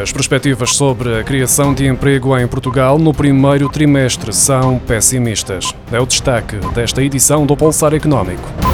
As perspectivas sobre a criação de emprego em Portugal no primeiro trimestre são pessimistas. É o destaque desta edição do Pulsar Económico.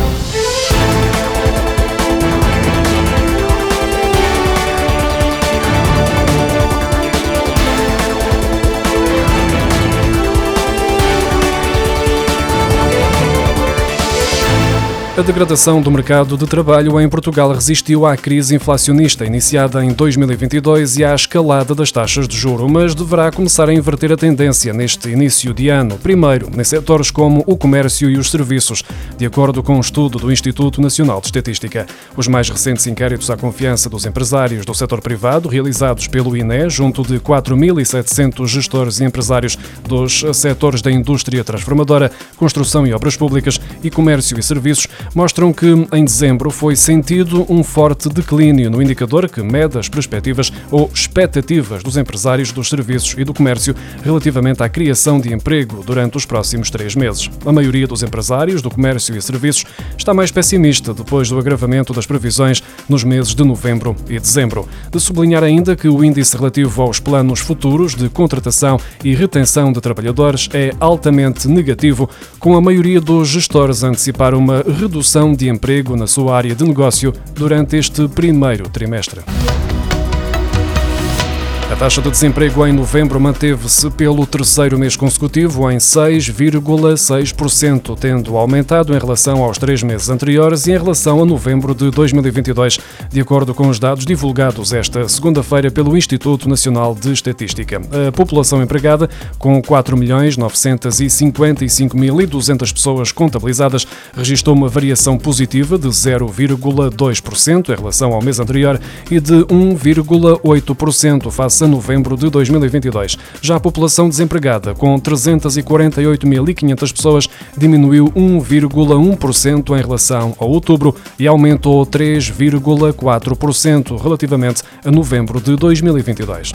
A degradação do mercado de trabalho em Portugal resistiu à crise inflacionista iniciada em 2022 e à escalada das taxas de juro, mas deverá começar a inverter a tendência neste início de ano. Primeiro, em setores como o comércio e os serviços, de acordo com um estudo do Instituto Nacional de Estatística. Os mais recentes inquéritos à confiança dos empresários do setor privado, realizados pelo INE, junto de 4.700 gestores e empresários dos setores da indústria transformadora, construção e obras públicas e comércio e serviços, mostram que em dezembro foi sentido um forte declínio no indicador que mede as perspectivas ou expectativas dos empresários dos serviços e do comércio relativamente à criação de emprego durante os próximos três meses. A maioria dos empresários do comércio e serviços está mais pessimista depois do agravamento das previsões nos meses de novembro e dezembro. De sublinhar ainda que o índice relativo aos planos futuros de contratação e retenção de trabalhadores é altamente negativo, com a maioria dos gestores a antecipar uma redução redução de emprego na sua área de negócio durante este primeiro trimestre. Taxa de desemprego em novembro manteve-se pelo terceiro mês consecutivo em 6,6%, tendo aumentado em relação aos três meses anteriores e em relação a novembro de 2022, de acordo com os dados divulgados esta segunda-feira pelo Instituto Nacional de Estatística. A população empregada, com 4.955.200 pessoas contabilizadas, registrou uma variação positiva de 0,2% em relação ao mês anterior e de 1,8% face a novembro de 2022. Já a população desempregada, com 348.500 pessoas, diminuiu 1,1% em relação a outubro e aumentou 3,4% relativamente a novembro de 2022.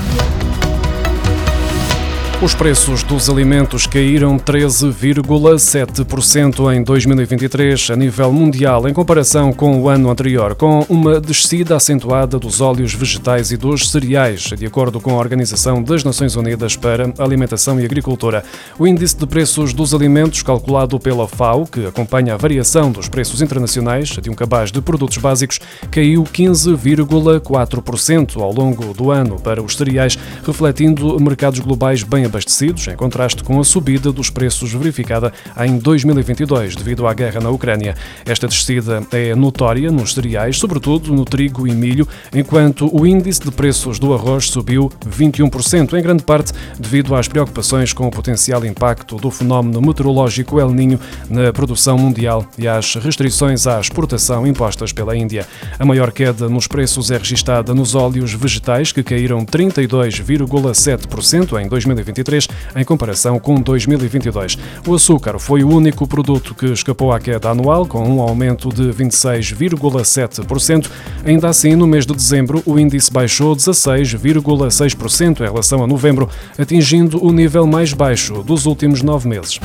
Os preços dos alimentos caíram 13,7% em 2023 a nível mundial, em comparação com o ano anterior, com uma descida acentuada dos óleos vegetais e dos cereais, de acordo com a Organização das Nações Unidas para Alimentação e Agricultura. O índice de preços dos alimentos, calculado pela FAO, que acompanha a variação dos preços internacionais de um cabaz de produtos básicos, caiu 15,4% ao longo do ano para os cereais, refletindo mercados globais bem abastecidos, em contraste com a subida dos preços verificada em 2022 devido à guerra na Ucrânia. Esta descida é notória nos cereais, sobretudo no trigo e milho, enquanto o índice de preços do arroz subiu 21%, em grande parte devido às preocupações com o potencial impacto do fenómeno meteorológico El Ninho na produção mundial e às restrições à exportação impostas pela Índia. A maior queda nos preços é registada nos óleos vegetais, que caíram 32,7% em 2023 2023 em comparação com 2022. O açúcar foi o único produto que escapou à queda anual, com um aumento de 26,7%. Ainda assim, no mês de dezembro, o índice baixou 16,6% em relação a novembro, atingindo o nível mais baixo dos últimos nove meses.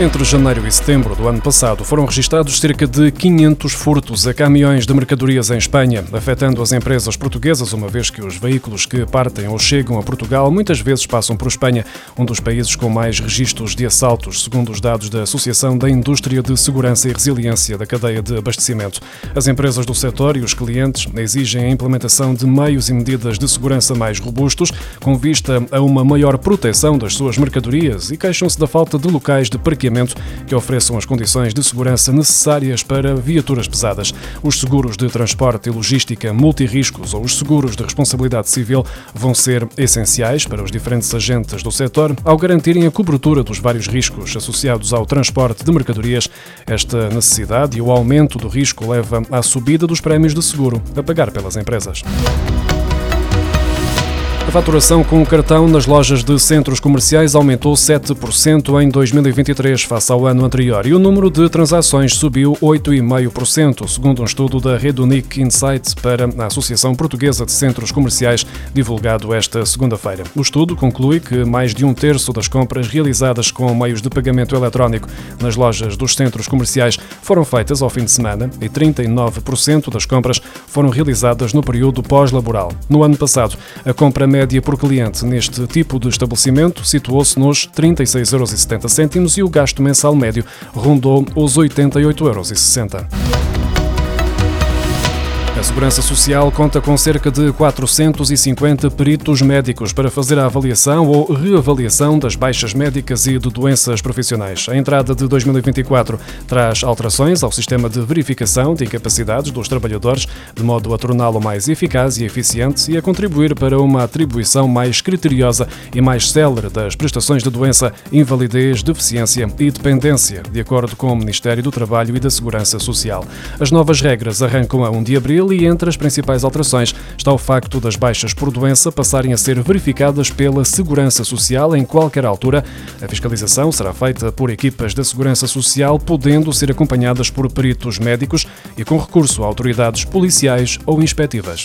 Entre janeiro e setembro do ano passado foram registados cerca de 500 furtos a caminhões de mercadorias em Espanha, afetando as empresas portuguesas, uma vez que os veículos que partem ou chegam a Portugal muitas vezes passam por Espanha, um dos países com mais registros de assaltos, segundo os dados da Associação da Indústria de Segurança e Resiliência da cadeia de abastecimento. As empresas do setor e os clientes exigem a implementação de meios e medidas de segurança mais robustos, com vista a uma maior proteção das suas mercadorias e queixam-se da falta de locais de parqueamento que ofereçam as condições de segurança necessárias para viaturas pesadas. Os seguros de transporte e logística multirriscos ou os seguros de responsabilidade civil vão ser essenciais para os diferentes agentes do setor ao garantirem a cobertura dos vários riscos associados ao transporte de mercadorias. Esta necessidade e o aumento do risco leva à subida dos prémios de seguro a pagar pelas empresas. A faturação com cartão nas lojas de centros comerciais aumentou 7% em 2023 face ao ano anterior e o número de transações subiu 8,5%, segundo um estudo da Redonic Insights para a Associação Portuguesa de Centros Comerciais, divulgado esta segunda-feira. O estudo conclui que mais de um terço das compras realizadas com meios de pagamento eletrónico nas lojas dos centros comerciais foram feitas ao fim de semana e 39% das compras foram realizadas no período pós-laboral. No ano passado, a compra média por cliente neste tipo de estabelecimento situou-se nos 36,70 euros e o gasto mensal médio rondou os 88,60 euros. A Segurança Social conta com cerca de 450 peritos médicos para fazer a avaliação ou reavaliação das baixas médicas e de doenças profissionais. A entrada de 2024 traz alterações ao sistema de verificação de incapacidades dos trabalhadores, de modo a torná-lo mais eficaz e eficiente e a contribuir para uma atribuição mais criteriosa e mais célere das prestações de doença, invalidez, deficiência e dependência, de acordo com o Ministério do Trabalho e da Segurança Social. As novas regras arrancam a 1 de abril e entre as principais alterações está o facto das baixas por doença passarem a ser verificadas pela Segurança Social em qualquer altura. A fiscalização será feita por equipas da Segurança Social, podendo ser acompanhadas por peritos médicos e com recurso a autoridades policiais ou inspectivas.